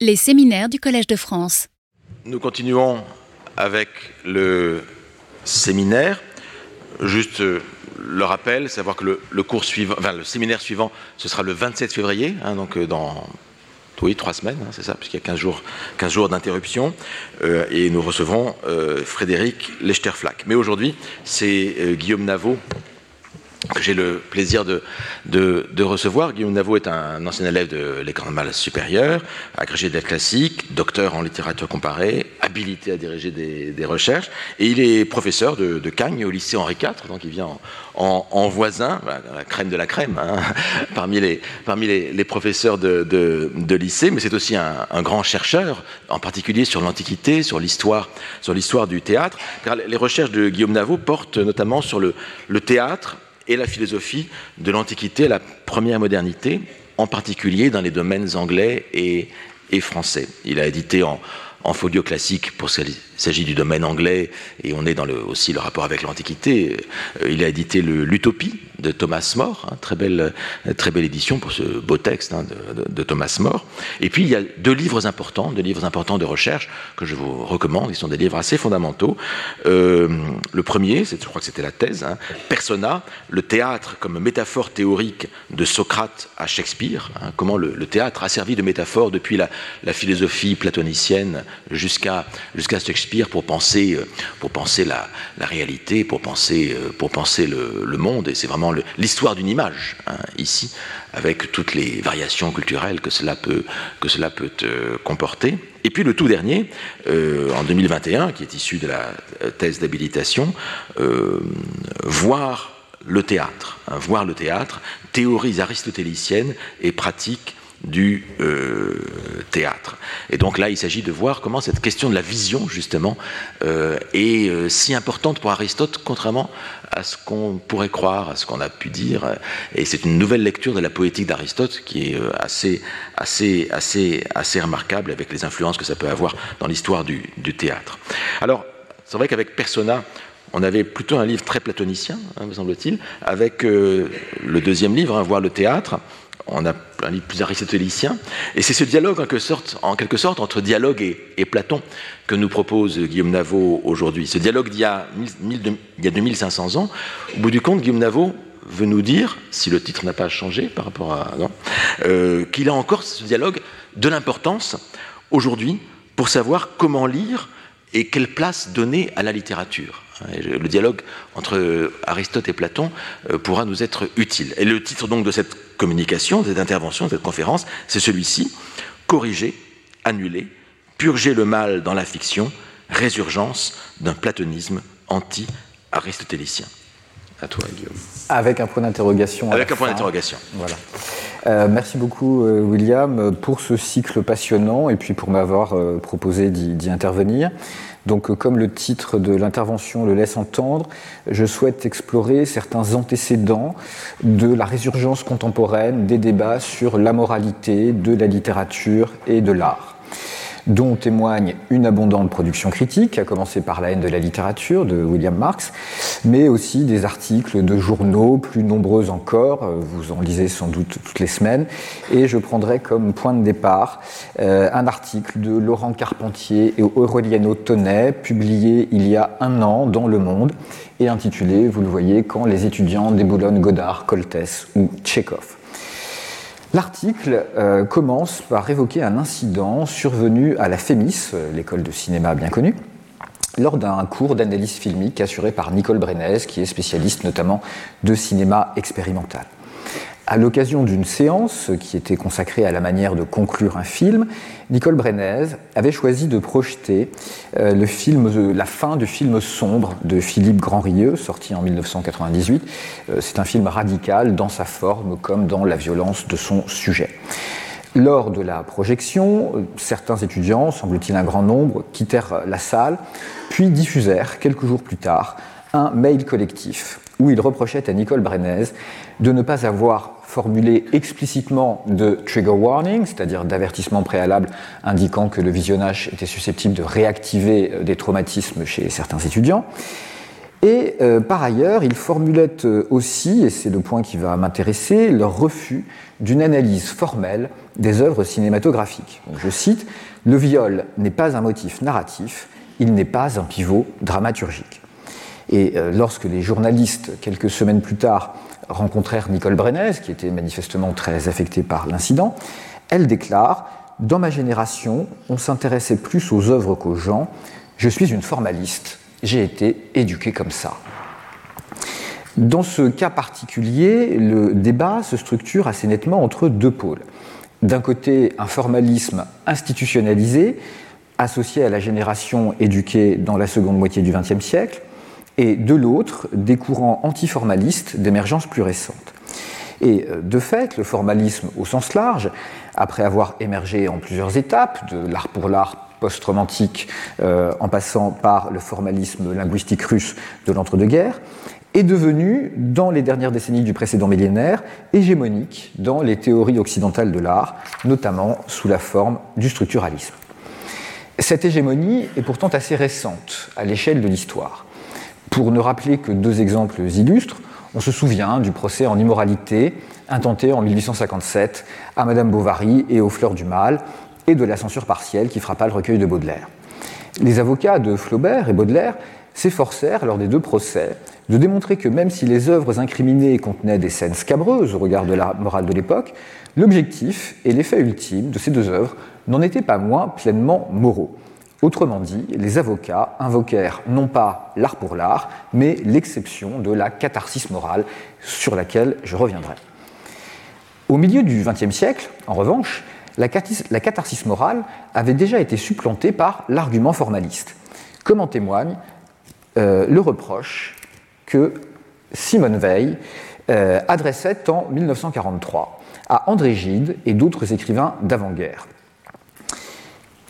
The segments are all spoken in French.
Les séminaires du Collège de France. Nous continuons avec le séminaire. Juste euh, le rappel, savoir que le, cours suivant, enfin, le séminaire suivant, ce sera le 27 février, hein, donc euh, dans oui, trois semaines, hein, c'est ça, puisqu'il y a 15 jours, 15 jours d'interruption, euh, et nous recevrons Frédéric Lechterflack. Mais aujourd'hui, c'est Guillaume Navot que j'ai le plaisir de, recevoir. Guillaume Navot est un ancien élève de l'école normale supérieure, agrégé d'être classique, docteur en littérature comparée, habilité à diriger des, recherches, et il est professeur de, de, au lycée Henri IV, donc il vient en, voisin, la crème de la crème, hein, parmi, les, professeurs de, lycée, mais c'est aussi un, grand chercheur, en particulier sur l'Antiquité, sur l'histoire, sur l'histoire du théâtre, car les recherches de Guillaume Navot portent notamment sur le théâtre, et la philosophie de l'Antiquité à la première modernité, en particulier dans les domaines anglais et, français. Il a édité en, folio classique pour ce qu'il s'agit du domaine anglais et on est dans le, aussi le rapport avec l'Antiquité. Euh, il a édité l'Utopie de Thomas More, hein, très, belle, très belle édition pour ce beau texte hein, de, Thomas More. Et puis il y a deux livres importants, deux livres importants de recherche que je vous recommande, ils sont des livres assez fondamentaux. Euh, le premier, je crois que c'était la thèse, hein, Persona, le théâtre comme métaphore théorique de Socrate à Shakespeare, comment le, théâtre a servi de métaphore depuis la, philosophie platonicienne jusqu'à jusqu'à Shakespeare pour penser, euh, pour penser la, la réalité, pour penser, euh, pour penser le, le monde. Et c'est vraiment l'histoire d'une image, hein, ici, avec toutes les variations culturelles que cela peut, euh, comporter. Et puis le tout dernier, en 2021, qui est issu de la thèse d'habilitation, voir le théâtre, hein, voir le théâtre, théories aristotéliciennes et pratiques du euh, théâtre. Et donc là, il s'agit de voir comment cette question de la vision, justement, euh, est euh, si importante pour Aristote, contrairement à ce qu'on pourrait croire, à ce qu'on a pu dire. Et c'est une nouvelle lecture de la poétique d'Aristote qui est assez, assez, assez, assez remarquable avec les influences que ça peut avoir dans l'histoire du, théâtre. Alors, c'est vrai qu'avec Persona, on avait plutôt un livre très platonicien, hein, me semble-t-il, avec le deuxième livre, hein, Voir le théâtre, on a un livre plus aristotélicien, et c'est ce dialogue en quelque, sorte, entre dialogue et, Platon que nous propose Guillaume Navot aujourd'hui. Ce dialogue d'il y, a, il y a 2500 ans, au bout du compte, Guillaume Navot veut nous dire, si le titre n'a pas changé par rapport à... Euh, qu'il a encore ce dialogue de l'importance aujourd'hui pour savoir comment lire et quelle place donner à la littérature. Le dialogue entre Aristote et Platon euh, pourra nous être utile. Et le titre donc de cette communication, de cette intervention, de cette conférence, c'est celui-ci corriger, annuler, purger le mal dans la fiction, résurgence d'un platonisme anti-aristotélicien. À toi, Guillaume. Avec un point d'interrogation. Avec un point d'interrogation. Voilà. Euh, merci beaucoup, euh, William, pour ce cycle passionnant et puis pour m'avoir proposé d'y intervenir. Donc, euh, comme le titre de l'intervention le laisse entendre, je souhaite explorer certains antécédents de la résurgence contemporaine des débats sur la moralité de la littérature et de l'art dont témoigne une abondante production critique, à commencer par La haine de la littérature de William Marx, mais aussi des articles de journaux plus nombreux encore, euh, vous en lisez sans doute toutes les semaines, et je prendrai comme point de départ euh, un article de Laurent Carpentier et Aureliano Tonnet, publié il y a un an dans Le Monde, et intitulé, vous le voyez, Quand les étudiants déboulonnent Godard, Coltès ou Tchekhov. L'article euh, commence par évoquer un incident survenu à la FEMIS, euh, l'école de cinéma bien connue, lors d'un cours d'analyse filmique assuré par Nicole Brenez, qui est spécialiste notamment de cinéma expérimental. À l'occasion d'une séance qui était consacrée à la manière de conclure un film, Nicole Brenez avait choisi de projeter euh, le film, la fin du film Sombre de Philippe Grandrieux, sorti en 1998. Euh, c'est un film radical dans sa forme comme dans la violence de son sujet. Lors de la projection, euh, certains étudiants, semble-t-il un grand nombre, quittèrent la salle, puis diffusèrent quelques jours plus tard un mail collectif où ils reprochaient à Nicole Brenez de ne pas avoir formulé explicitement de trigger warning, c'est-à-dire d'avertissement préalable indiquant que le visionnage était susceptible de réactiver euh, des traumatismes chez certains étudiants, Et euh, par ailleurs, ils formulaient euh, aussi, et c'est le point qui va m'intéresser, leur refus d'une analyse formelle des œuvres cinématographiques. je cite Le viol n'est pas un motif narratif, il n'est pas un pivot dramaturgique. Et lorsque les journalistes, quelques semaines plus tard, rencontrèrent Nicole Brenez, qui était manifestement très affectée par l'incident, elle déclare Dans ma génération, on s'intéressait plus aux œuvres qu'aux gens. Je suis une formaliste j'ai été éduqué comme ça. Dans ce cas particulier, le débat se structure assez nettement entre deux pôles. D'un côté, un formalisme institutionnalisé, associé à la génération éduquée dans la seconde moitié du XXe siècle, et de l'autre, des courants antiformalistes d'émergence plus récente. Et euh, de fait, le formalisme au sens large, après avoir émergé en plusieurs étapes, de l'art pour l'art post-romantique, euh, en passant par le formalisme linguistique russe de l'entre-deux-guerres, est devenu, dans les dernières décennies du précédent millénaire, hégémonique dans les théories occidentales de l'art, notamment sous la forme du structuralisme. Cette hégémonie est pourtant assez récente à l'échelle de l'histoire. Pour ne rappeler que deux exemples illustres, on se souvient du procès en immoralité intenté en 1857 à Madame Bovary et aux Fleurs du Mal, et de la censure partielle qui frappa le recueil de Baudelaire. Les avocats de Flaubert et Baudelaire s'efforcèrent, lors des deux procès, de démontrer que même si les œuvres incriminées contenaient des scènes scabreuses au regard de la morale de l'époque, l'objectif et l'effet ultime de ces deux œuvres n'en étaient pas moins pleinement moraux. Autrement dit, les avocats invoquèrent non pas l'art pour l'art, mais l'exception de la catharsis morale sur laquelle je reviendrai. Au milieu du XXe siècle, en revanche, la, catharsis morale avait déjà été supplantée par l'argument formaliste, comme en témoigne euh, le reproche que Simone Veil euh, adressait en 1943 à André Gide et d'autres écrivains d'avant-guerre.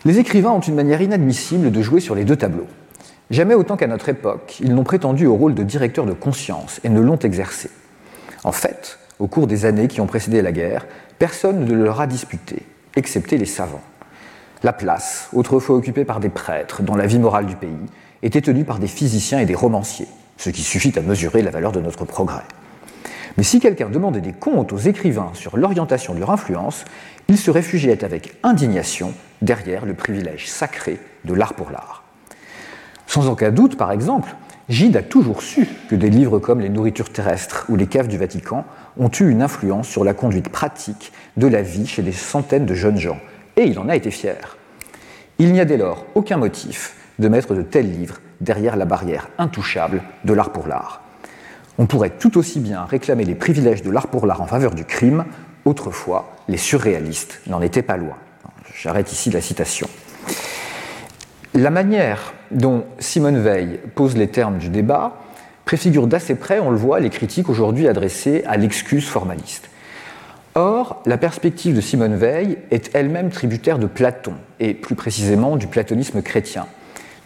Les écrivains ont une manière inadmissible de jouer sur les deux tableaux. Jamais autant qu'à notre époque, ils n'ont prétendu au rôle de directeur de conscience et ne l'ont exercé. En fait, au cours des années qui ont précédé la guerre, personne ne leur a disputé excepté les savants. La place, autrefois occupée par des prêtres dans la vie morale du pays, était tenue par des physiciens et des romanciers, ce qui suffit à mesurer la valeur de notre progrès. Mais si quelqu'un demandait des comptes aux écrivains sur l'orientation de leur influence, ils se réfugiaient avec indignation derrière le privilège sacré de l'art pour l'art. Sans aucun doute, par exemple, Gide a toujours su que des livres comme Les nourritures terrestres ou Les caves du Vatican ont eu une influence sur la conduite pratique de la vie chez des centaines de jeunes gens, et il en a été fier. Il n'y a dès lors aucun motif de mettre de tels livres derrière la barrière intouchable de l'art pour l'art. On pourrait tout aussi bien réclamer les privilèges de l'art pour l'art en faveur du crime, autrefois les surréalistes n'en étaient pas loin. J'arrête ici la citation. La manière dont Simone Veil pose les termes du débat préfigure d'assez près, on le voit, les critiques aujourd'hui adressées à l'excuse formaliste. Or, la perspective de Simone Veil est elle-même tributaire de Platon, et plus précisément du platonisme chrétien,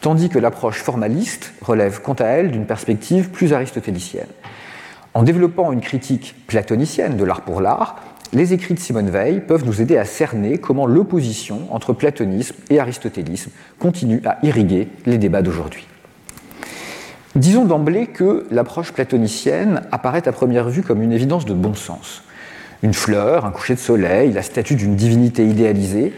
tandis que l'approche formaliste relève quant à elle d'une perspective plus aristotélicienne. En développant une critique platonicienne de l'art pour l'art, les écrits de Simone Veil peuvent nous aider à cerner comment l'opposition entre platonisme et aristotélisme continue à irriguer les débats d'aujourd'hui. Disons d'emblée que l'approche platonicienne apparaît à première vue comme une évidence de bon sens. Une fleur, un coucher de soleil, la statue d'une divinité idéalisée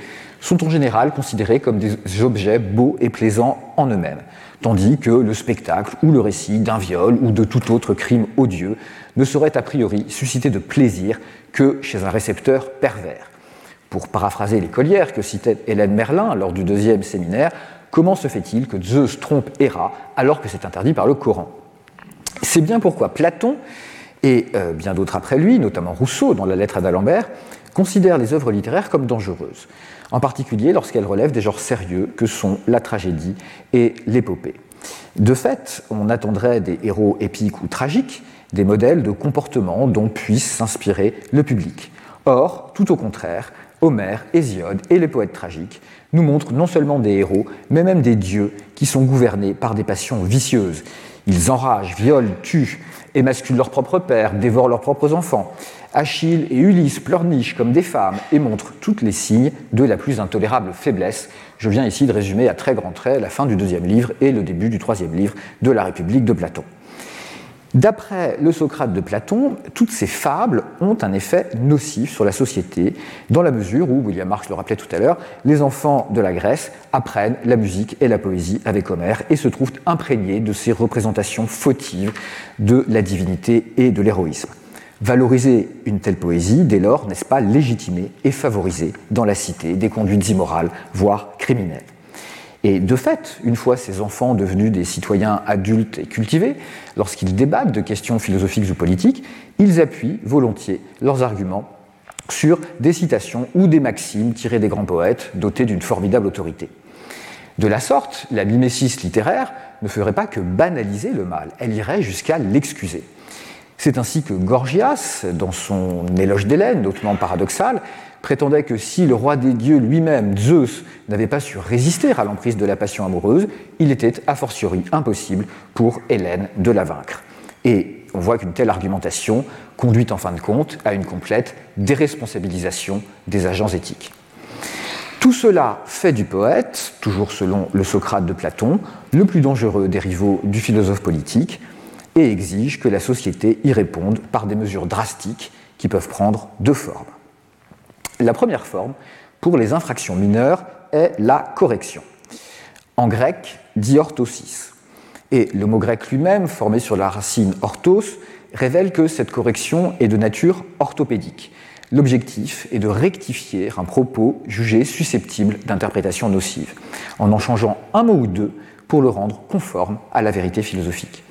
sont en général considérés comme des objets beaux et plaisants en eux-mêmes, tandis que le spectacle ou le récit d'un viol ou de tout autre crime odieux ne saurait a priori susciter de plaisir que chez un récepteur pervers. Pour paraphraser l'écolière que citait Hélène Merlin lors du deuxième séminaire, Comment se fait-il que Zeus trompe Héra alors que c'est interdit par le Coran? C'est bien pourquoi Platon et euh, bien d'autres après lui, notamment Rousseau dans la lettre à d'Alembert, considèrent les œuvres littéraires comme dangereuses, en particulier lorsqu'elles relèvent des genres sérieux que sont la tragédie et l'épopée. De fait, on attendrait des héros épiques ou tragiques des modèles de comportement dont puisse s'inspirer le public. Or, tout au contraire, Homère, Hésiode et les poètes tragiques nous montrent non seulement des héros, mais même des dieux qui sont gouvernés par des passions vicieuses. Ils enragent, violent, tuent, émasculent leurs propres pères, dévorent leurs propres enfants. Achille et Ulysse pleurnichent comme des femmes et montrent tous les signes de la plus intolérable faiblesse. Je viens ici de résumer à très grands traits la fin du deuxième livre et le début du troisième livre de la République de Platon. D'après le Socrate de Platon, toutes ces fables ont un effet nocif sur la société, dans la mesure où, William Marx le rappelait tout à l'heure, les enfants de la Grèce apprennent la musique et la poésie avec Homère et se trouvent imprégnés de ces représentations fautives de la divinité et de l'héroïsme. Valoriser une telle poésie, dès lors, n'est-ce pas légitimer et favoriser dans la cité des conduites immorales, voire criminelles? Et de fait, une fois ces enfants devenus des citoyens adultes et cultivés, lorsqu'ils débattent de questions philosophiques ou politiques, ils appuient volontiers leurs arguments sur des citations ou des maximes tirées des grands poètes dotés d'une formidable autorité. De la sorte, la mimésis littéraire ne ferait pas que banaliser le mal, elle irait jusqu'à l'excuser. C'est ainsi que Gorgias, dans son éloge d'Hélène, hautement paradoxal, prétendait que si le roi des dieux lui-même, Zeus, n'avait pas su résister à l'emprise de la passion amoureuse, il était a fortiori impossible pour Hélène de la vaincre. Et on voit qu'une telle argumentation conduit en fin de compte à une complète déresponsabilisation des agents éthiques. Tout cela fait du poète, toujours selon le Socrate de Platon, le plus dangereux des rivaux du philosophe politique, et exige que la société y réponde par des mesures drastiques qui peuvent prendre deux formes. La première forme, pour les infractions mineures, est la correction. En grec, diorthosis. Et le mot grec lui-même, formé sur la racine orthos, révèle que cette correction est de nature orthopédique. L'objectif est de rectifier un propos jugé susceptible d'interprétation nocive, en en changeant un mot ou deux pour le rendre conforme à la vérité philosophique.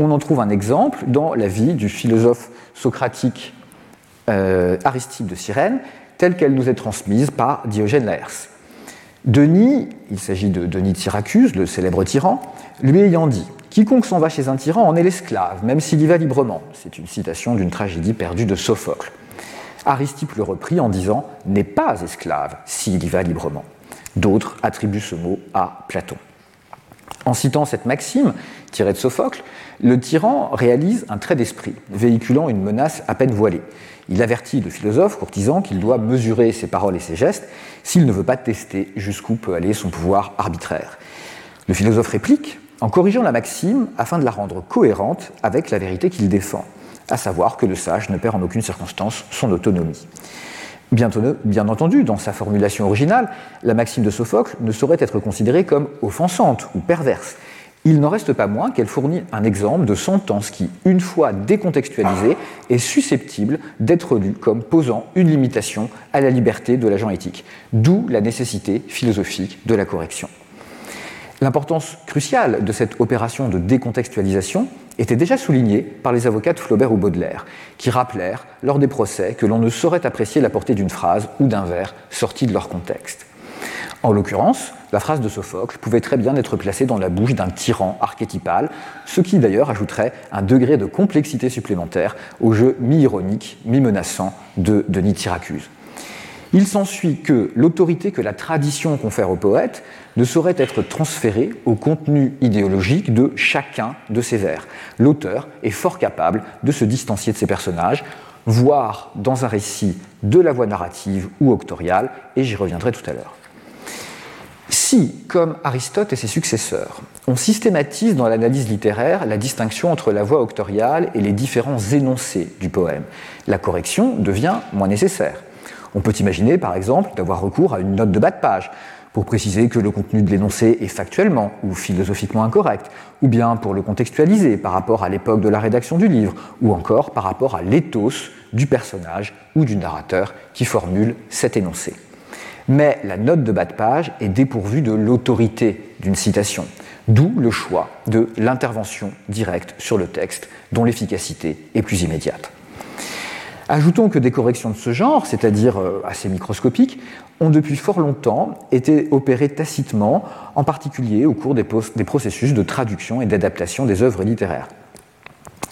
On en trouve un exemple dans la vie du philosophe socratique euh, Aristippe de Cyrène, telle qu'elle nous est transmise par Diogène Laërce. Denis, il s'agit de Denis de Syracuse, le célèbre tyran, lui ayant dit Quiconque s'en va chez un tyran en est l'esclave, même s'il y va librement. C'est une citation d'une tragédie perdue de Sophocle. Aristippe le reprit en disant N'est pas esclave s'il y va librement. D'autres attribuent ce mot à Platon. En citant cette maxime, tirée de Sophocle, le tyran réalise un trait d'esprit, véhiculant une menace à peine voilée. Il avertit le philosophe courtisan qu'il doit mesurer ses paroles et ses gestes s'il ne veut pas tester jusqu'où peut aller son pouvoir arbitraire. Le philosophe réplique en corrigeant la maxime afin de la rendre cohérente avec la vérité qu'il défend, à savoir que le sage ne perd en aucune circonstance son autonomie. Bien, bien, entendu, dans sa formulation originale, la maxime de Sophocle ne saurait être considérée comme offensante ou perverse, il n'en reste pas moins qu'elle fournit un exemple de sentence qui, une fois décontextualisée, est susceptible d'être lue comme posant une limitation à la liberté de l'agent éthique, d'où la nécessité philosophique de la correction. L'importance cruciale de cette opération de décontextualisation était déjà soulignée par les avocats de Flaubert ou Baudelaire, qui rappelèrent lors des procès que l'on ne saurait apprécier la portée d'une phrase ou d'un vers sorti de leur contexte. En l'occurrence, la phrase de Sophocle pouvait très bien être placée dans la bouche d'un tyran archétypal, ce qui d'ailleurs ajouterait un degré de complexité supplémentaire au jeu mi-ironique, mi-menaçant de Denis de Syracuse. Il s'ensuit que l'autorité que la tradition confère au poète ne saurait être transférée au contenu idéologique de chacun de ses vers. L'auteur est fort capable de se distancier de ses personnages, voire dans un récit de la voix narrative ou octoriale, et j'y reviendrai tout à l'heure. Si, comme Aristote et ses successeurs, on systématise dans l'analyse littéraire la distinction entre la voix octoriale et les différents énoncés du poème, la correction devient moins nécessaire. On peut imaginer, par exemple, d'avoir recours à une note de bas de page pour préciser que le contenu de l'énoncé est factuellement ou philosophiquement incorrect, ou bien pour le contextualiser par rapport à l'époque de la rédaction du livre, ou encore par rapport à l'éthos du personnage ou du narrateur qui formule cet énoncé mais la note de bas de page est dépourvue de l'autorité d'une citation, d'où le choix de l'intervention directe sur le texte dont l'efficacité est plus immédiate. Ajoutons que des corrections de ce genre, c'est-à-dire euh, assez microscopiques, ont depuis fort longtemps été opérées tacitement, en particulier au cours des, processus de traduction et d'adaptation des œuvres littéraires.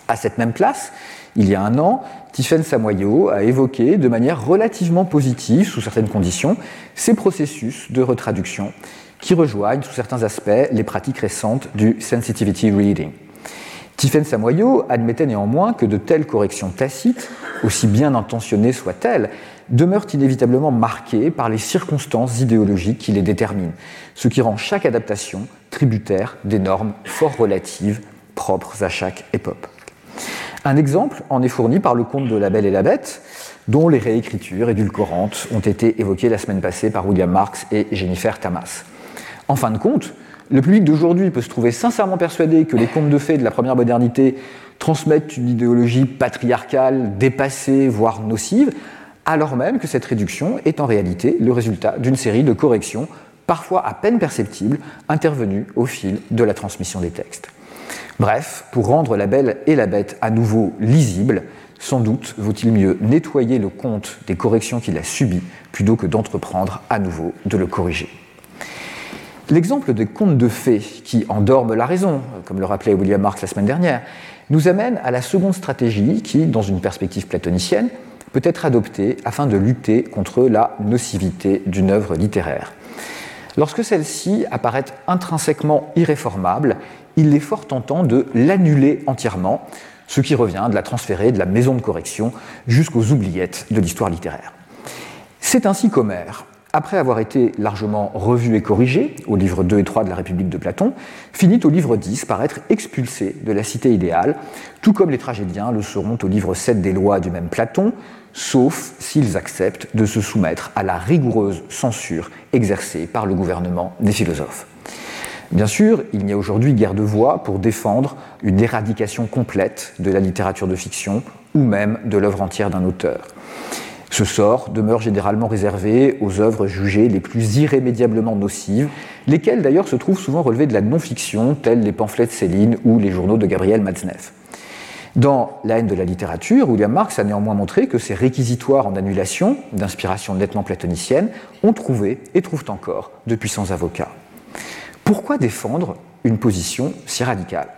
À cette même place, il y a un an, Tiffaine Samoyo a évoqué de manière relativement positive, sous certaines conditions, ces processus de retraduction qui rejoignent sous certains aspects les pratiques récentes du sensitivity reading. Tiphaine Samoyau admettait néanmoins que de telles corrections tacites, aussi bien intentionnées soient-elles, demeurent inévitablement marquées par les circonstances idéologiques qui les déterminent, ce qui rend chaque adaptation tributaire des normes fort relatives propres à chaque époque. Un exemple en est fourni par le conte de La Belle et la Bête, dont les réécritures édulcorantes ont été évoquées la semaine passée par William Marx et Jennifer Tamas. En fin de compte, le public d'aujourd'hui peut se trouver sincèrement persuadé que les contes de fées de la première modernité transmettent une idéologie patriarcale, dépassée, voire nocive, alors même que cette réduction est en réalité le résultat d'une série de corrections, parfois à peine perceptibles, intervenues au fil de la transmission des textes. Bref, pour rendre la belle et la bête à nouveau lisibles, sans doute vaut-il mieux nettoyer le compte des corrections qu'il a subies plutôt que d'entreprendre à nouveau de le corriger. L'exemple des contes de fées qui endorment la raison, comme le rappelait William Marx la semaine dernière, nous amène à la seconde stratégie qui, dans une perspective platonicienne, peut être adoptée afin de lutter contre la nocivité d'une œuvre littéraire. Lorsque celle-ci apparaît intrinsèquement irréformable, il est fort tentant de l'annuler entièrement, ce qui revient de la transférer de la maison de correction jusqu'aux oubliettes de l'histoire littéraire. C'est ainsi qu'Homère, après avoir été largement revu et corrigé au livre 2 et 3 de la République de Platon, finit au livre 10 par être expulsé de la cité idéale, tout comme les tragédiens le seront au livre 7 des lois du même Platon, sauf s'ils acceptent de se soumettre à la rigoureuse censure exercée par le gouvernement des philosophes. Bien sûr, il n'y a aujourd'hui guère de voix pour défendre une éradication complète de la littérature de fiction ou même de l'œuvre entière d'un auteur. Ce sort demeure généralement réservé aux œuvres jugées les plus irrémédiablement nocives, lesquelles d'ailleurs se trouvent souvent relevées de la non-fiction, telles les pamphlets de Céline ou les journaux de Gabriel Matzneff. Dans La haine de la littérature, William Marx a néanmoins montré que ces réquisitoires en annulation, d'inspiration nettement platonicienne, ont trouvé et trouvent encore de puissants avocats. Pourquoi défendre une position si radicale?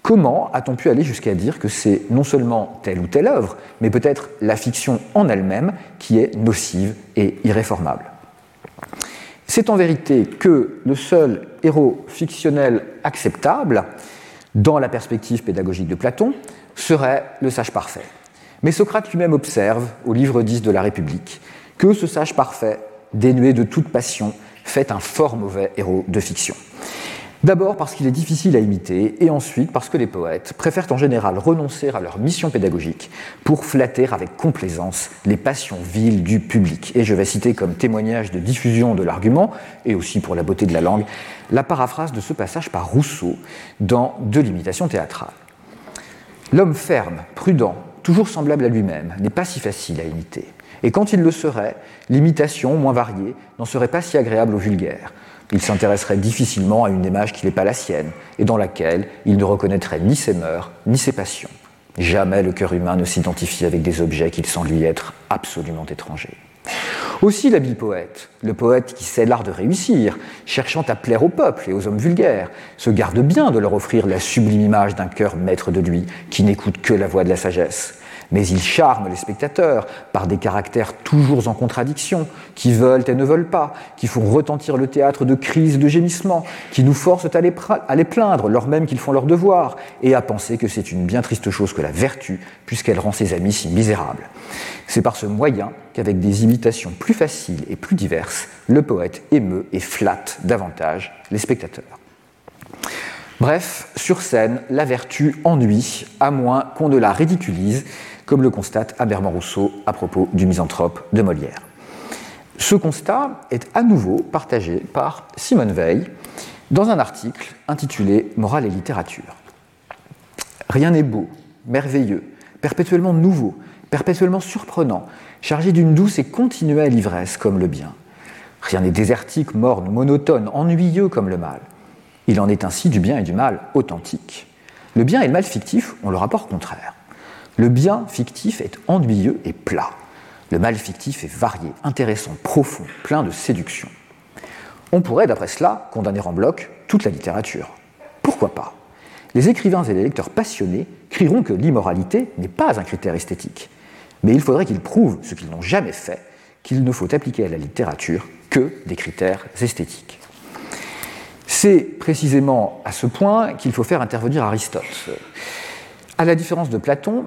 Comment a-t-on pu aller jusqu'à dire que c'est non seulement telle ou telle œuvre, mais peut-être la fiction en elle-même qui est nocive et irréformable? C'est en vérité que le seul héros fictionnel acceptable, dans la perspective pédagogique de Platon, serait le sage parfait. Mais Socrate lui-même observe, au livre 10 de la République, que ce sage parfait, dénué de toute passion, fait un fort mauvais héros de fiction. D'abord parce qu'il est difficile à imiter, et ensuite parce que les poètes préfèrent en général renoncer à leur mission pédagogique pour flatter avec complaisance les passions viles du public. Et je vais citer comme témoignage de diffusion de l'argument, et aussi pour la beauté de la langue, la paraphrase de ce passage par Rousseau dans De l'imitation théâtrale. L'homme ferme, prudent, toujours semblable à lui-même, n'est pas si facile à imiter. Et quand il le serait, l'imitation, moins variée, n'en serait pas si agréable au vulgaire il s'intéresserait difficilement à une image qui n'est pas la sienne et dans laquelle il ne reconnaîtrait ni ses mœurs ni ses passions. Jamais le cœur humain ne s'identifie avec des objets qu'il sent lui être absolument étrangers. Aussi l'habile poète, le poète qui sait l'art de réussir, cherchant à plaire au peuple et aux hommes vulgaires, se garde bien de leur offrir la sublime image d'un cœur maître de lui, qui n'écoute que la voix de la sagesse mais il charme les spectateurs par des caractères toujours en contradiction, qui veulent et ne veulent pas, qui font retentir le théâtre de crises, de gémissements, qui nous forcent à les, à les plaindre, lors même qu'ils font leur devoir, et à penser que c'est une bien triste chose que la vertu, puisqu'elle rend ses amis si misérables. C'est par ce moyen qu'avec des imitations plus faciles et plus diverses, le poète émeut et flatte davantage les spectateurs. Bref, sur scène, la vertu ennuie, à moins qu'on ne la ridiculise, comme le constate Abermont Rousseau à propos du misanthrope de Molière. Ce constat est à nouveau partagé par Simone Veil dans un article intitulé Morale et littérature. Rien n'est beau, merveilleux, perpétuellement nouveau, perpétuellement surprenant, chargé d'une douce et continuelle ivresse comme le bien. Rien n'est désertique, morne, monotone, ennuyeux comme le mal. Il en est ainsi du bien et du mal authentique. Le bien et le mal fictif ont le rapport contraire. Le bien fictif est ennuyeux et plat. Le mal fictif est varié, intéressant, profond, plein de séduction. On pourrait, d'après cela, condamner en bloc toute la littérature. Pourquoi pas? Les écrivains et les lecteurs passionnés crieront que l'immoralité n'est pas un critère esthétique. Mais il faudrait qu'ils prouvent, ce qu'ils n'ont jamais fait, qu'il ne faut appliquer à la littérature que des critères esthétiques. C'est précisément à ce point qu'il faut faire intervenir Aristote. À la différence de Platon,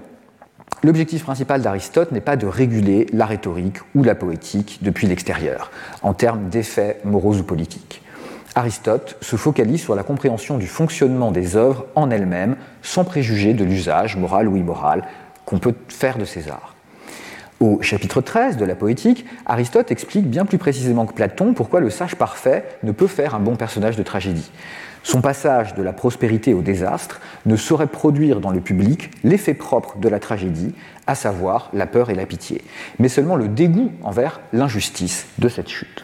l'objectif principal d'Aristote n'est pas de réguler la rhétorique ou la poétique depuis l'extérieur, en termes d'effets moraux ou politiques. Aristote se focalise sur la compréhension du fonctionnement des œuvres en elles-mêmes, sans préjuger de l'usage moral ou immoral qu'on peut faire de ces arts. Au chapitre 13 de la poétique, Aristote explique bien plus précisément que Platon pourquoi le sage parfait ne peut faire un bon personnage de tragédie. Son passage de la prospérité au désastre ne saurait produire dans le public l'effet propre de la tragédie, à savoir la peur et la pitié, mais seulement le dégoût envers l'injustice de cette chute.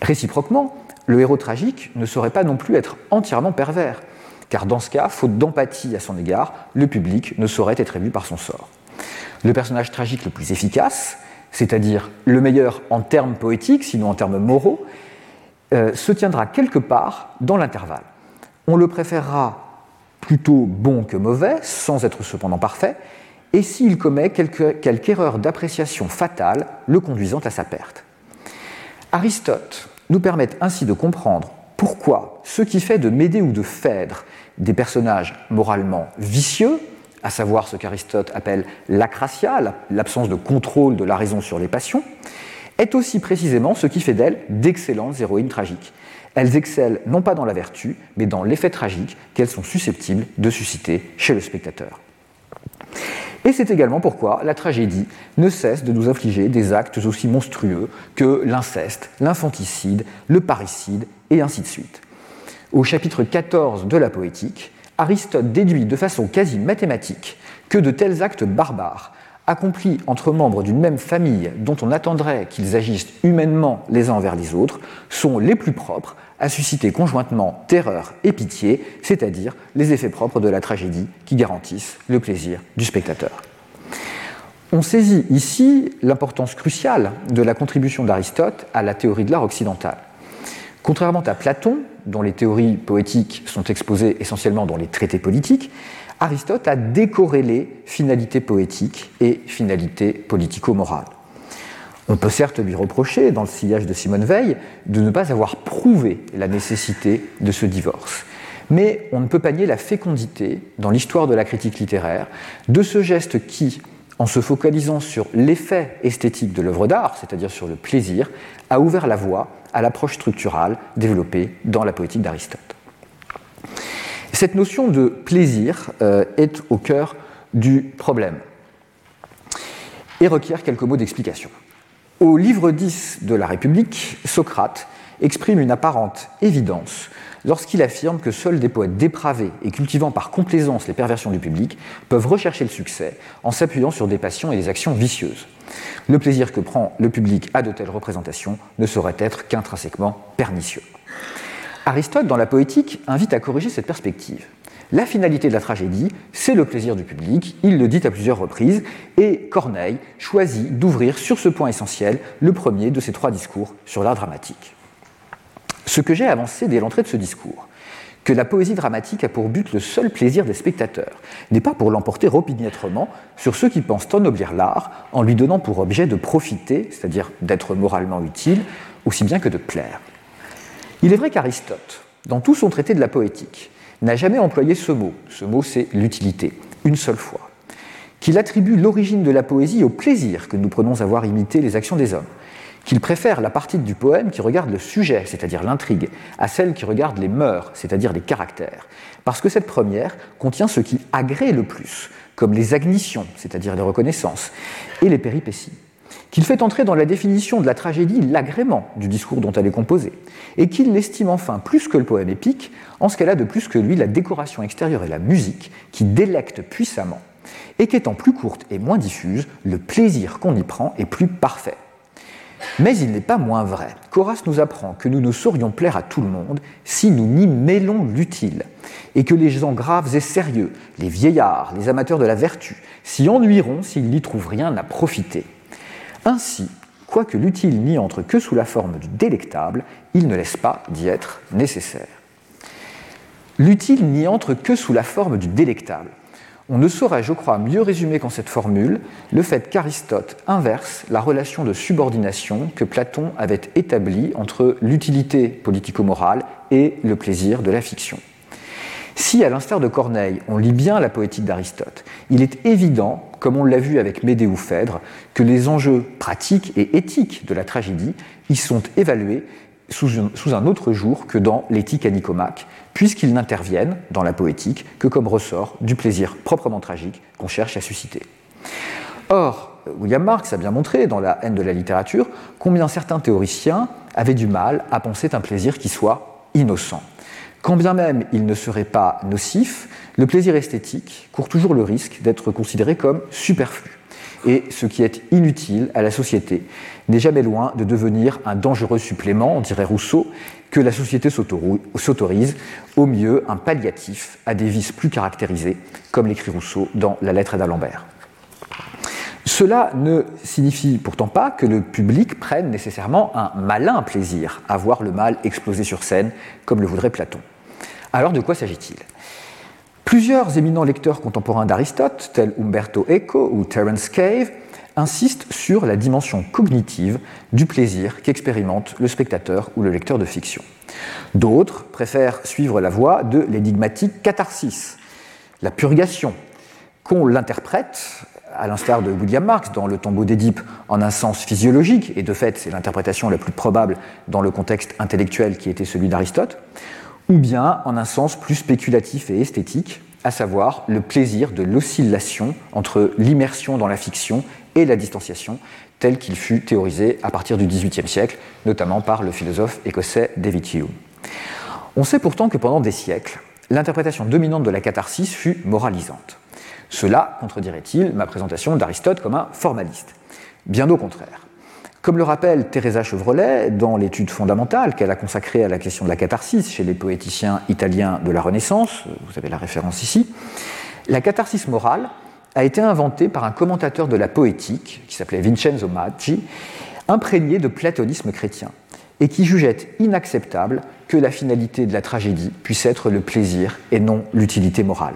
Réciproquement, le héros tragique ne saurait pas non plus être entièrement pervers, car dans ce cas, faute d'empathie à son égard, le public ne saurait être ému par son sort. Le personnage tragique le plus efficace, c'est-à-dire le meilleur en termes poétiques, sinon en termes moraux, euh, se tiendra quelque part dans l'intervalle. On le préférera plutôt bon que mauvais, sans être cependant parfait, et s'il commet quelque, erreur d'appréciation fatale le conduisant à sa perte. Aristote nous permet ainsi de comprendre pourquoi ce qui fait de Médée ou de Phèdre des personnages moralement vicieux à savoir ce qu'Aristote appelle l'acratia, l'absence de contrôle de la raison sur les passions, est aussi précisément ce qui fait d'elles d'excellentes héroïnes tragiques. Elles excellent non pas dans la vertu, mais dans l'effet tragique qu'elles sont susceptibles de susciter chez le spectateur. Et c'est également pourquoi la tragédie ne cesse de nous infliger des actes aussi monstrueux que l'inceste, l'infanticide, le parricide, et ainsi de suite. Au chapitre 14 de la poétique, Aristote déduit de façon quasi mathématique que de tels actes barbares, accomplis entre membres d'une même famille dont on attendrait qu'ils agissent humainement les uns envers les autres, sont les plus propres à susciter conjointement terreur et pitié, c'est-à-dire les effets propres de la tragédie qui garantissent le plaisir du spectateur. On saisit ici l'importance cruciale de la contribution d'Aristote à la théorie de l'art occidental. Contrairement à Platon, dont les théories poétiques sont exposées essentiellement dans les traités politiques, Aristote a décorrélé finalité poétique et finalité politico-morale. On peut certes lui reprocher, dans le sillage de Simone Veil, de ne pas avoir prouvé la nécessité de ce divorce. Mais on ne peut pas nier la fécondité, dans l'histoire de la critique littéraire, de ce geste qui, en se focalisant sur l'effet esthétique de l'œuvre d'art, c'est-à-dire sur le plaisir, a ouvert la voie à l'approche structurale développée dans la poétique d'Aristote. Cette notion de plaisir euh, est au cœur du problème et requiert quelques mots d'explication. Au livre 10 de la République, Socrate exprime une apparente évidence lorsqu'il affirme que seuls des poètes dépravés et cultivant par complaisance les perversions du public peuvent rechercher le succès en s'appuyant sur des passions et des actions vicieuses. Le plaisir que prend le public à de telles représentations ne saurait être qu'intrinsèquement pernicieux. Aristote, dans la poétique, invite à corriger cette perspective. La finalité de la tragédie, c'est le plaisir du public, il le dit à plusieurs reprises, et Corneille choisit d'ouvrir sur ce point essentiel le premier de ses trois discours sur l'art dramatique. Ce que j'ai avancé dès l'entrée de ce discours, que la poésie dramatique a pour but le seul plaisir des spectateurs, n'est pas pour l'emporter opiniâtrement sur ceux qui pensent ennoblir l'art en lui donnant pour objet de profiter, c'est-à-dire d'être moralement utile, aussi bien que de plaire. Il est vrai qu'Aristote, dans tout son traité de la poétique, n'a jamais employé ce mot, ce mot c'est l'utilité, une seule fois, qu'il attribue l'origine de la poésie au plaisir que nous prenons à voir imiter les actions des hommes, qu'il préfère la partie du poème qui regarde le sujet, c'est-à-dire l'intrigue, à celle qui regarde les mœurs, c'est-à-dire les caractères, parce que cette première contient ce qui agrée le plus, comme les agnitions, c'est-à-dire les reconnaissances, et les péripéties, qu'il fait entrer dans la définition de la tragédie l'agrément du discours dont elle est composée, et qu'il l'estime enfin plus que le poème épique, en ce qu'elle a de plus que lui la décoration extérieure et la musique, qui délectent puissamment, et qu'étant plus courte et moins diffuse, le plaisir qu'on y prend est plus parfait. Mais il n'est pas moins vrai qu'Horace nous apprend que nous ne saurions plaire à tout le monde si nous n'y mêlons l'utile, et que les gens graves et sérieux, les vieillards, les amateurs de la vertu, s'y ennuieront s'ils n'y trouvent rien à profiter. Ainsi, quoique l'utile n'y entre que sous la forme du délectable, il ne laisse pas d'y être nécessaire. L'utile n'y entre que sous la forme du délectable. On ne saurait, je crois, mieux résumer qu'en cette formule le fait qu'Aristote inverse la relation de subordination que Platon avait établie entre l'utilité politico-morale et le plaisir de la fiction. Si, à l'instar de Corneille, on lit bien la poétique d'Aristote, il est évident, comme on l'a vu avec Médée ou Phèdre, que les enjeux pratiques et éthiques de la tragédie y sont évalués sous, un autre jour que dans l'éthique à Nicomaque, puisqu'ils n'interviennent dans la poétique que comme ressort du plaisir proprement tragique qu'on cherche à susciter. Or, William Marx a bien montré dans La haine de la littérature combien certains théoriciens avaient du mal à penser un plaisir qui soit innocent. Quand bien même il ne serait pas nocif, le plaisir esthétique court toujours le risque d'être considéré comme superflu. Et ce qui est inutile à la société n'est jamais loin de devenir un dangereux supplément, on dirait Rousseau, que la société s'autorise, au mieux un palliatif à des vices plus caractérisés, comme l'écrit Rousseau dans La lettre d'Alembert. Cela ne signifie pourtant pas que le public prenne nécessairement un malin plaisir à voir le mal exploser sur scène, comme le voudrait Platon. Alors de quoi s'agit-il? Plusieurs éminents lecteurs contemporains d'Aristote, tels Umberto Eco ou Terence Cave, insistent sur la dimension cognitive du plaisir qu'expérimente le spectateur ou le lecteur de fiction. D'autres préfèrent suivre la voie de l'énigmatique catharsis, la purgation, qu'on l'interprète, à l'instar de William Marx, dans le tombeau d'Édipe, en un sens physiologique, et de fait c'est l'interprétation la plus probable dans le contexte intellectuel qui était celui d'Aristote, ou bien en un sens plus spéculatif et esthétique, à savoir le plaisir de l'oscillation entre l'immersion dans la fiction et la distanciation, tel qu'il fut théorisé à partir du XVIIIe siècle, notamment par le philosophe écossais David Hume. On sait pourtant que pendant des siècles, l'interprétation dominante de la catharsis fut moralisante. Cela contredirait-il ma présentation d'Aristote comme un formaliste? Bien au contraire. Comme le rappelle Teresa Chevrolet dans l'étude fondamentale qu'elle a consacrée à la question de la catharsis chez les poéticiens italiens de la Renaissance, vous avez la référence ici, la catharsis morale a été inventée par un commentateur de la poétique qui s'appelait Vincenzo Maggi, imprégné de platonisme chrétien, et qui jugeait inacceptable que la finalité de la tragédie puisse être le plaisir et non l'utilité morale.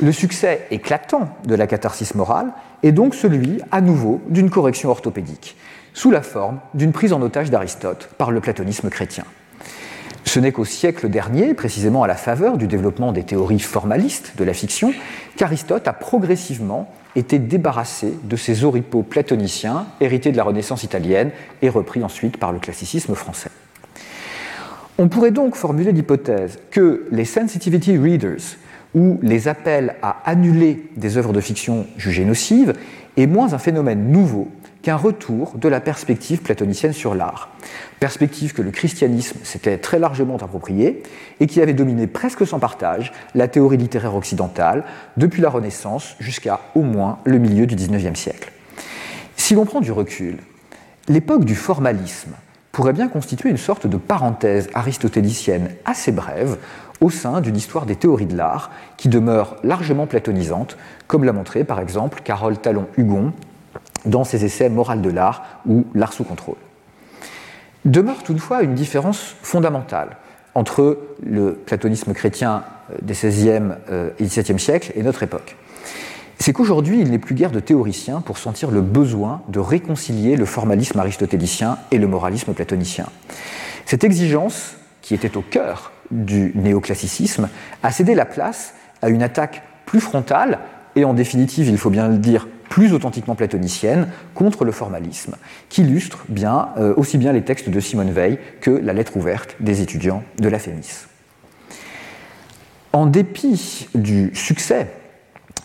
Le succès éclatant de la catharsis morale est donc celui, à nouveau, d'une correction orthopédique, sous la forme d'une prise en otage d'Aristote par le platonisme chrétien. Ce n'est qu'au siècle dernier, précisément à la faveur du développement des théories formalistes de la fiction, qu'Aristote a progressivement été débarrassé de ses oripeaux platoniciens hérités de la Renaissance italienne et repris ensuite par le classicisme français. On pourrait donc formuler l'hypothèse que les sensitivity readers, ou les appels à annuler des œuvres de fiction jugées nocives, est moins un phénomène nouveau qu'un retour de la perspective platonicienne sur l'art. Perspective que le christianisme s'était très largement appropriée et qui avait dominé presque sans partage la théorie littéraire occidentale depuis la Renaissance jusqu'à au moins le milieu du XIXe siècle. Si l'on prend du recul, l'époque du formalisme pourrait bien constituer une sorte de parenthèse aristotélicienne assez brève au sein d'une histoire des théories de l'art qui demeure largement platonisante, comme l'a montré par exemple Carole Talon-Hugon dans ses essais Morale de l'art ou L'art sous contrôle. Demeure toutefois une différence fondamentale entre le platonisme chrétien des XVIe euh, et XVIIe siècles et notre époque. C'est qu'aujourd'hui, il n'est plus guère de théoriciens pour sentir le besoin de réconcilier le formalisme aristotélicien et le moralisme platonicien. Cette exigence, qui était au cœur du néoclassicisme, a cédé la place à une attaque plus frontale et en définitive, il faut bien le dire, plus authentiquement platonicienne contre le formalisme, qui illustre bien, euh, aussi bien les textes de Simone Veil que la lettre ouverte des étudiants de la Fémis. En dépit du succès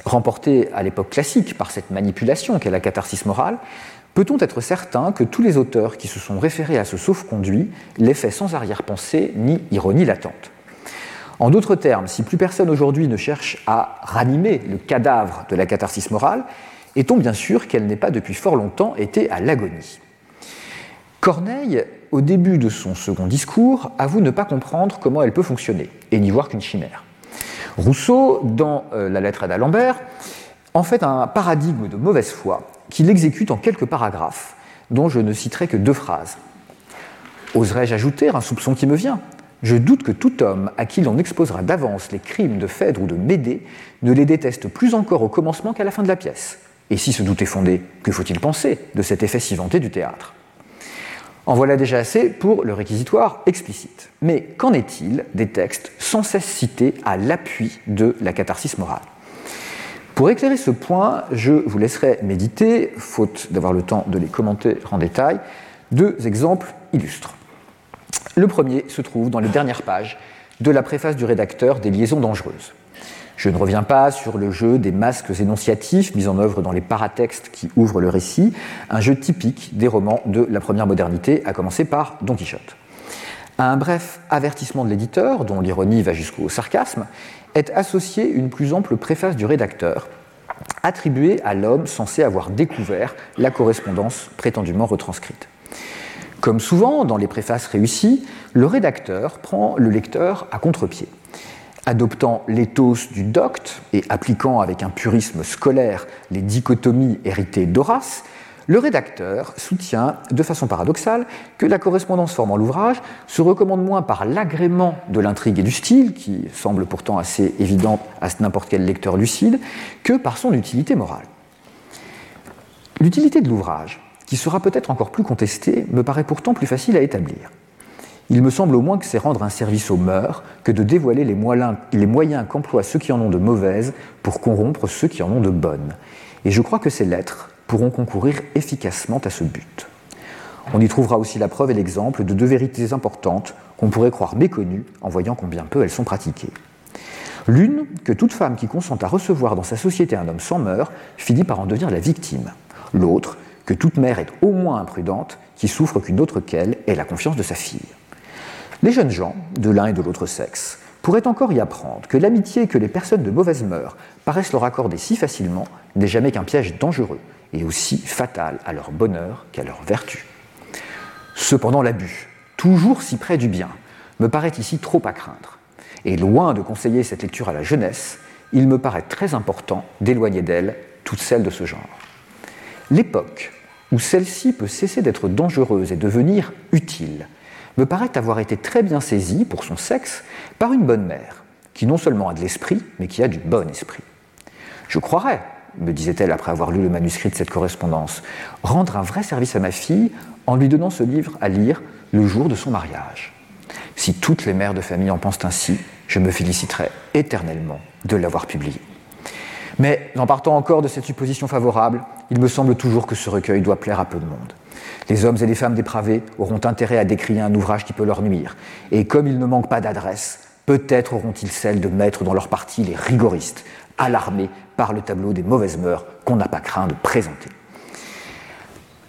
remporté à l'époque classique par cette manipulation qu'est la catharsis morale, peut-on être certain que tous les auteurs qui se sont référés à ce sauf-conduit l'aient fait sans arrière-pensée ni ironie latente? En d'autres termes, si plus personne aujourd'hui ne cherche à ranimer le cadavre de la catharsis morale, est-on bien sûr qu'elle n'ait pas depuis fort longtemps été à l'agonie? Corneille, au début de son second discours, avoue ne pas comprendre comment elle peut fonctionner et n'y voir qu'une chimère. Rousseau, dans euh, la lettre à d'Alembert, en fait un paradigme de mauvaise foi qu'il exécute en quelques paragraphes, dont je ne citerai que deux phrases. Oserais-je ajouter un soupçon qui me vient? Je doute que tout homme à qui l'on exposera d'avance les crimes de Phèdre ou de Médée ne les déteste plus encore au commencement qu'à la fin de la pièce. Et si ce doute est fondé, que faut-il penser de cet effet si vanté du théâtre? En voilà déjà assez pour le réquisitoire explicite. Mais qu'en est-il des textes sans cesse cités à l'appui de la catharsis morale? Pour éclairer ce point, je vous laisserai méditer, faute d'avoir le temps de les commenter en détail, deux exemples illustres. Le premier se trouve dans les dernières pages de la préface du rédacteur des Liaisons dangereuses. Je ne reviens pas sur le jeu des masques énonciatifs mis en œuvre dans les paratextes qui ouvrent le récit, un jeu typique des romans de la première modernité, à commencer par Don Quichotte. un bref avertissement de l'éditeur, dont l'ironie va jusqu'au sarcasme, est associée une plus ample préface du rédacteur, attribuée à l'homme censé avoir découvert la correspondance prétendument retranscrite. Comme souvent dans les préfaces réussies, le rédacteur prend le lecteur à contre-pied. Adoptant l'éthos du docte et appliquant avec un purisme scolaire les dichotomies héritées d'Horace, le rédacteur soutient de façon paradoxale que la correspondance formant l'ouvrage se recommande moins par l'agrément de l'intrigue et du style, qui semble pourtant assez évident à n'importe quel lecteur lucide, que par son utilité morale. L'utilité de l'ouvrage, qui sera peut-être encore plus contestée, me paraît pourtant plus facile à établir. Il me semble au moins que c'est rendre un service aux mœurs que de dévoiler les moyens, qu'emploient ceux qui en ont de mauvaises pour corrompre ceux qui en ont de bonnes. Et je crois que ces lettres, pourront concourir efficacement à ce but. On y trouvera aussi la preuve et l'exemple de deux vérités importantes qu'on pourrait croire méconnues en voyant combien peu elles sont pratiquées. L'une, que toute femme qui consent à recevoir dans sa société un homme sans mœurs finit par en devenir la victime. L'autre, que toute mère est au moins imprudente qui souffre qu'une autre qu'elle ait la confiance de sa fille. Les jeunes gens, de l'un et de l'autre sexe, pourraient encore y apprendre que l'amitié que les personnes de mauvaise mœurs paraissent leur accorder si facilement n'est jamais qu'un piège dangereux et aussi fatal à leur bonheur qu'à leur vertu. Cependant, l'abus, toujours si près du bien, me paraît ici trop à craindre. Et loin de conseiller cette lecture à la jeunesse, il me paraît très important d'éloigner d'elle toutes celles de ce genre. L'époque où celle-ci peut cesser d'être dangereuse et devenir utile me paraît avoir été très bien saisie pour son sexe par une bonne mère, qui non seulement a de l'esprit, mais qui a du bon esprit. Je croirais me disait-elle après avoir lu le manuscrit de cette correspondance, rendre un vrai service à ma fille en lui donnant ce livre à lire le jour de son mariage. Si toutes les mères de famille en pensent ainsi, je me féliciterai éternellement de l'avoir publié. Mais en partant encore de cette supposition favorable, il me semble toujours que ce recueil doit plaire à peu de monde. Les hommes et les femmes dépravés auront intérêt à décrire un ouvrage qui peut leur nuire, et comme il ne manque pas d'adresse, peut-être auront-ils celle de mettre dans leur parti les rigoristes, alarmés par le tableau des mauvaises mœurs qu'on n'a pas craint de présenter.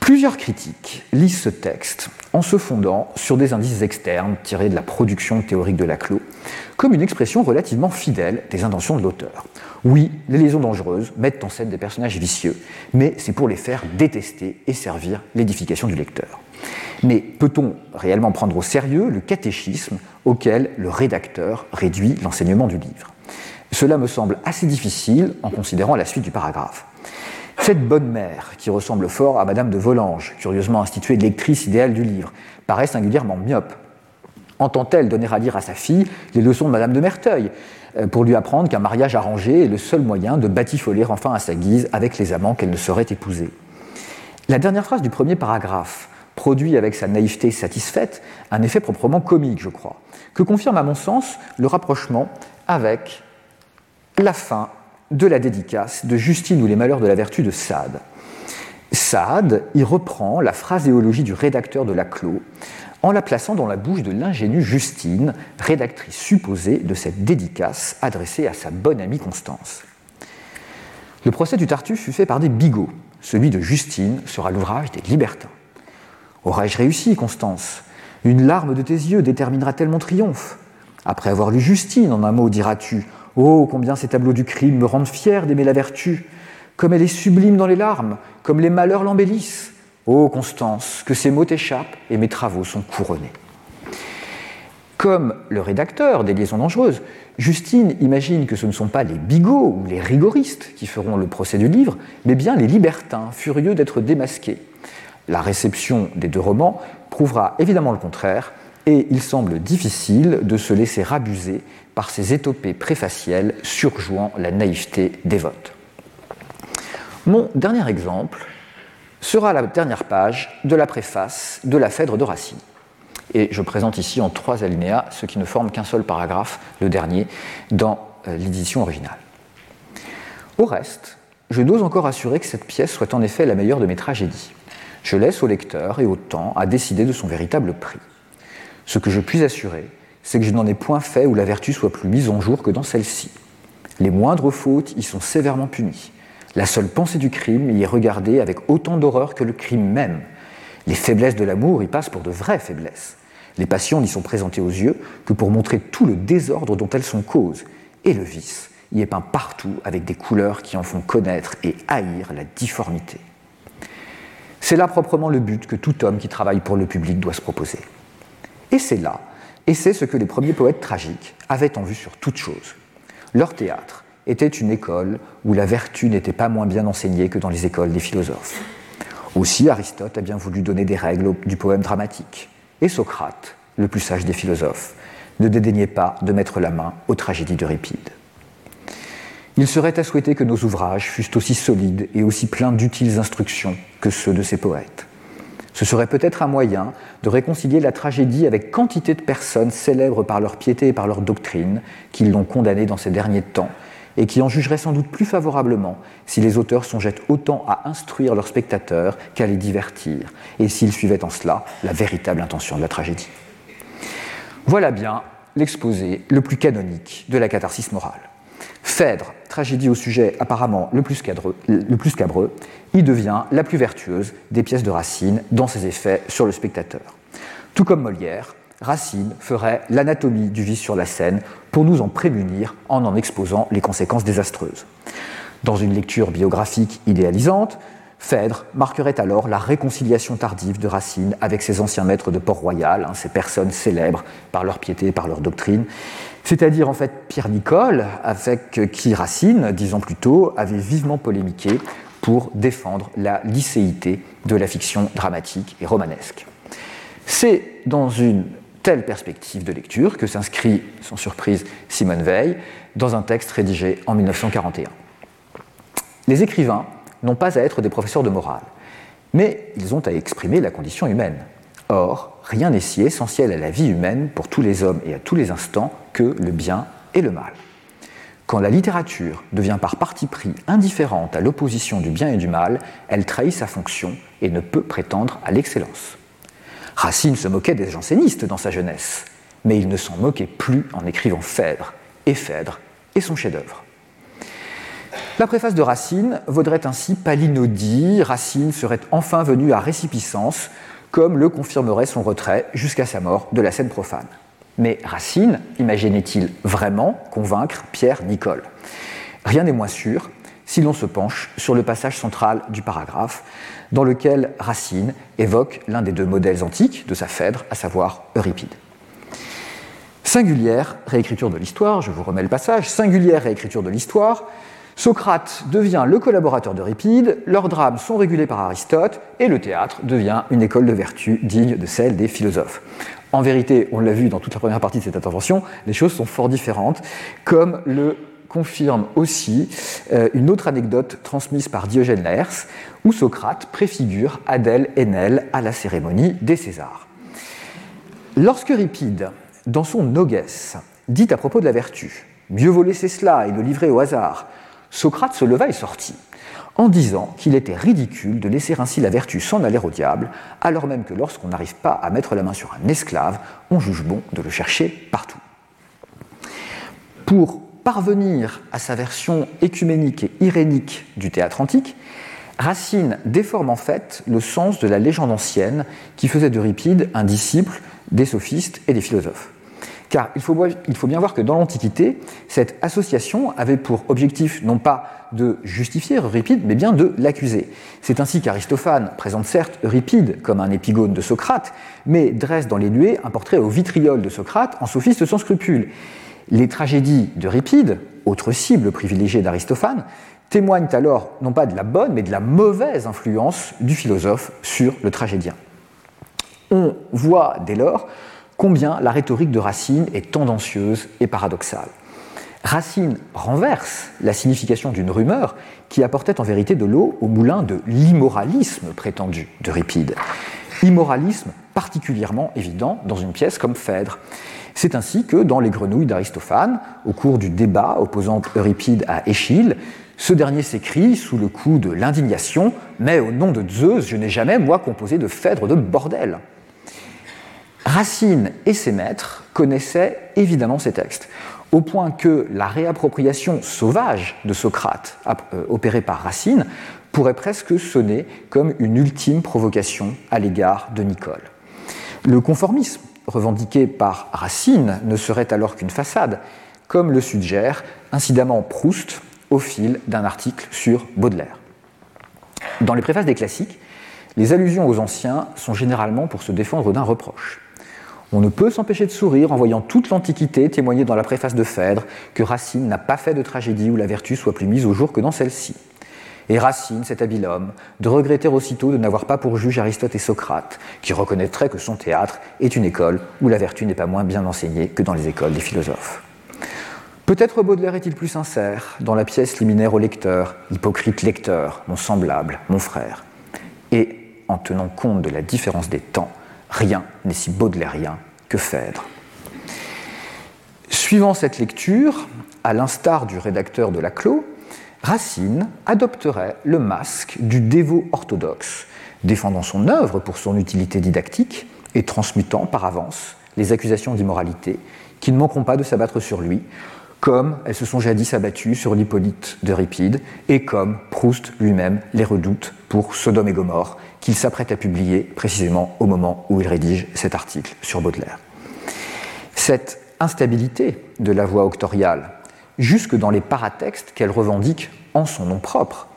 Plusieurs critiques lisent ce texte en se fondant sur des indices externes tirés de la production théorique de Laclos, comme une expression relativement fidèle des intentions de l'auteur. Oui, les liaisons dangereuses mettent en scène des personnages vicieux, mais c'est pour les faire détester et servir l'édification du lecteur. Mais peut-on réellement prendre au sérieux le catéchisme auquel le rédacteur réduit l'enseignement du livre? Cela me semble assez difficile en considérant la suite du paragraphe. Cette bonne mère, qui ressemble fort à Madame de Volanges, curieusement instituée lectrice idéale du livre, paraît singulièrement myope. Entend-elle donner à lire à sa fille les leçons de Madame de Merteuil euh, pour lui apprendre qu'un mariage arrangé est le seul moyen de batifoler enfin à sa guise avec les amants qu'elle ne saurait épouser? La dernière phrase du premier paragraphe produit avec sa naïveté satisfaite un effet proprement comique, je crois, que confirme à mon sens le rapprochement avec la fin de la dédicace de Justine ou les malheurs de la vertu de Sade. Sade y reprend la phraséologie du rédacteur de Laclos en la plaçant dans la bouche de l'ingénue Justine, rédactrice supposée de cette dédicace adressée à sa bonne amie Constance. Le procès du Tartuffe fut fait par des bigots. Celui de Justine sera l'ouvrage des libertins. Aurais-je réussi, Constance? Une larme de tes yeux déterminera-t-elle mon triomphe Après avoir lu Justine, en un mot diras-tu, Oh, combien ces tableaux du crime me rendent fier d'aimer la vertu, comme elle est sublime dans les larmes, comme les malheurs l'embellissent. Oh, Constance, que ces mots t'échappent et mes travaux sont couronnés. Comme le rédacteur des Liaisons dangereuses, Justine imagine que ce ne sont pas les bigots ou les rigoristes qui feront le procès du livre, mais bien les libertins, furieux d'être démasqués. La réception des deux romans prouvera évidemment le contraire, et il semble difficile de se laisser rabuser par ces étopées préfacielles surjouant la naïveté dévote. Mon dernier exemple sera la dernière page de la préface de la Phèdre de Racine. Et je présente ici en trois alinéas ce qui ne forme qu'un seul paragraphe, le dernier, dans euh, l'édition originale. Au reste, je n'ose encore assurer que cette pièce soit en effet la meilleure de mes tragédies. Je laisse au lecteur et au temps à décider de son véritable prix. Ce que je puis assurer, c'est que je n'en ai point fait où la vertu soit plus mise en jour que dans celle-ci. Les moindres fautes y sont sévèrement punies. La seule pensée du crime y est regardée avec autant d'horreur que le crime même. Les faiblesses de l'amour y passent pour de vraies faiblesses. Les passions n'y sont présentées aux yeux que pour montrer tout le désordre dont elles sont cause. Et le vice y est peint partout avec des couleurs qui en font connaître et haïr la difformité. C'est là proprement le but que tout homme qui travaille pour le public doit se proposer. Et c'est là, et c'est ce que les premiers poètes tragiques avaient en vue sur toute chose. Leur théâtre était une école où la vertu n'était pas moins bien enseignée que dans les écoles des philosophes. Aussi, Aristote a bien voulu donner des règles du poème dramatique. Et Socrate, le plus sage des philosophes, ne dédaignait pas de mettre la main aux tragédies d'Euripide. Il serait à souhaiter que nos ouvrages fussent aussi solides et aussi pleins d'utiles instructions que ceux de ces poètes. Ce serait peut-être un moyen de réconcilier la tragédie avec quantité de personnes célèbres par leur piété et par leur doctrine qui l'ont condamnée dans ces derniers temps et qui en jugeraient sans doute plus favorablement si les auteurs songeaient autant à instruire leurs spectateurs qu'à les divertir, et s'ils suivaient en cela la véritable intention de la tragédie. Voilà bien l'exposé le plus canonique de la catharsis morale. Phèdre, tragédie au sujet apparemment le plus, cadreux, cabreux, y devient la plus vertueuse des pièces de Racine dans ses effets sur le spectateur. Tout comme Molière, Racine ferait l'anatomie du vice sur la scène pour nous en prémunir en en exposant les conséquences désastreuses. Dans une lecture biographique idéalisante, Phèdre marquerait alors la réconciliation tardive de Racine avec ses anciens maîtres de Port-Royal, hein, ces personnes célèbres par leur piété et par leur doctrine, c'est-à-dire en fait Pierre Nicole, avec qui Racine, dix ans plus tôt, avait vivement polémiqué pour défendre la licéité de la fiction dramatique et romanesque. C'est dans une telle perspective de lecture que s'inscrit, sans surprise, Simone Veil dans un texte rédigé en 1941. Les écrivains n'ont pas à être des professeurs de morale, mais ils ont à exprimer la condition humaine. Or, rien n'est si essentiel à la vie humaine pour tous les hommes et à tous les instants que le bien et le mal. Quand la littérature devient par parti pris indifférente à l'opposition du bien et du mal, elle trahit sa fonction et ne peut prétendre à l'excellence. Racine se moquait des jansénistes dans sa jeunesse, mais il ne s'en moquait plus en écrivant Phèdre, et Phèdre est son chef-d'œuvre. La préface de Racine vaudrait ainsi palinodie, Racine serait enfin venu à récipiscence, comme le confirmerait son retrait jusqu'à sa mort de la scène profane. Mais Racine imaginait-il vraiment convaincre Pierre Nicole? Rien n'est moins sûr si l'on se penche sur le passage central du paragraphe, dans lequel Racine évoque l'un des deux modèles antiques de sa Phèdre, à savoir Euripide. Singulière réécriture de l'histoire, je vous remets le passage, singulière réécriture de l'histoire, Socrate devient le collaborateur d'Euripide, leurs drames sont régulés par Aristote, et le théâtre devient une école de vertu digne de celle des philosophes. En vérité, on l'a vu dans toute la première partie de cette intervention, les choses sont fort différentes, comme le confirme aussi euh, une autre anecdote transmise par Diogène Laërce, où Socrate préfigure Adèle Haenel à la cérémonie des Césars. Lorsque Euripide, dans son Nogès, dit à propos de la vertu Mieux vaut laisser cela et le livrer au hasard, Socrate se leva et sortit, en disant qu'il était ridicule de laisser ainsi la vertu s'en aller au diable, alors même que lorsqu'on n'arrive pas à mettre la main sur un esclave, on juge bon de le chercher partout. Pour parvenir à sa version écuménique et irénique du théâtre antique, Racine déforme en fait le sens de la légende ancienne qui faisait d'Euripide un disciple des sophistes et des philosophes. Car il faut, bien voir que dans l'Antiquité, cette association avait pour objectif non pas de justifier Euripide, mais bien de l'accuser. C'est ainsi qu'Aristophane présente certes Euripide comme un épigone de Socrate, mais dresse dans les nuées un portrait au vitriol de Socrate en sophiste sans scrupules. Les tragédies d'Euripide, autre cible privilégiée d'Aristophane, témoignent alors non pas de la bonne, mais de la mauvaise influence du philosophe sur le tragédien. On voit dès lors combien la rhétorique de Racine est tendancieuse et paradoxale. Racine renverse la signification d'une rumeur qui apportait en vérité de l'eau au moulin de l'immoralisme prétendu d'Euripide. Immoralisme particulièrement évident dans une pièce comme Phèdre. C'est ainsi que dans Les Grenouilles d'Aristophane, au cours du débat opposant Euripide à Échille, ce dernier s'écrie sous le coup de l'indignation Mais au nom de Zeus, je n'ai jamais, moi, composé de Phèdre de bordel. Racine et ses maîtres connaissaient évidemment ces textes, au point que la réappropriation sauvage de Socrate, euh, opérée par Racine, pourrait presque sonner comme une ultime provocation à l'égard de Nicole. Le conformisme revendiqué par Racine ne serait alors qu'une façade, comme le suggère incidemment Proust au fil d'un article sur Baudelaire. Dans les préfaces des classiques, les allusions aux anciens sont généralement pour se défendre d'un reproche. On ne peut s'empêcher de sourire en voyant toute l'Antiquité témoigner dans la préface de Phèdre que Racine n'a pas fait de tragédie où la vertu soit plus mise au jour que dans celle-ci. Et Racine, cet habile homme, de regretter aussitôt de n'avoir pas pour juge Aristote et Socrate, qui reconnaîtraient que son théâtre est une école où la vertu n'est pas moins bien enseignée que dans les écoles des philosophes. Peut-être Baudelaire est-il plus sincère dans la pièce liminaire au lecteur, hypocrite lecteur, mon semblable, mon frère. Et, en tenant compte de la différence des temps, Rien n'est si baudelairien que Phèdre. Suivant cette lecture, à l'instar du rédacteur de Laclos, Racine adopterait le masque du dévot orthodoxe, défendant son œuvre pour son utilité didactique et transmutant par avance les accusations d'immoralité qui ne manqueront pas de s'abattre sur lui, comme elles se sont jadis abattues sur l'Hippolyte d'Euripide et comme Proust lui-même les redoute pour Sodome et Gomorre, qu'il s'apprête à publier précisément au moment où il rédige cet article sur Baudelaire. Cette instabilité de la voix octoriale, jusque dans les paratextes qu'elle revendique en son nom propre,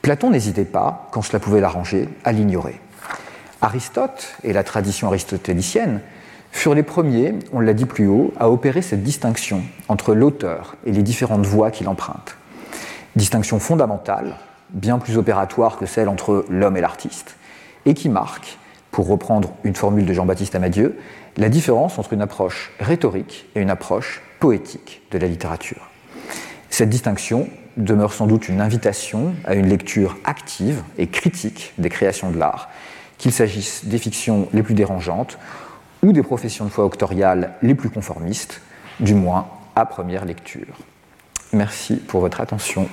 Platon n'hésitait pas, quand cela pouvait l'arranger, à l'ignorer. Aristote et la tradition aristotélicienne furent les premiers, on l'a dit plus haut, à opérer cette distinction entre l'auteur et les différentes voix qu'il emprunte. Distinction fondamentale bien plus opératoire que celle entre l'homme et l'artiste, et qui marque, pour reprendre une formule de Jean-Baptiste Amadieu, la différence entre une approche rhétorique et une approche poétique de la littérature. Cette distinction demeure sans doute une invitation à une lecture active et critique des créations de l'art, qu'il s'agisse des fictions les plus dérangeantes ou des professions de foi octoriales les plus conformistes, du moins à première lecture. Merci pour votre attention.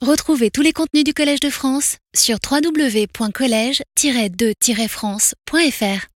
Retrouvez tous les contenus du Collège de France sur www.colège-2-france.fr.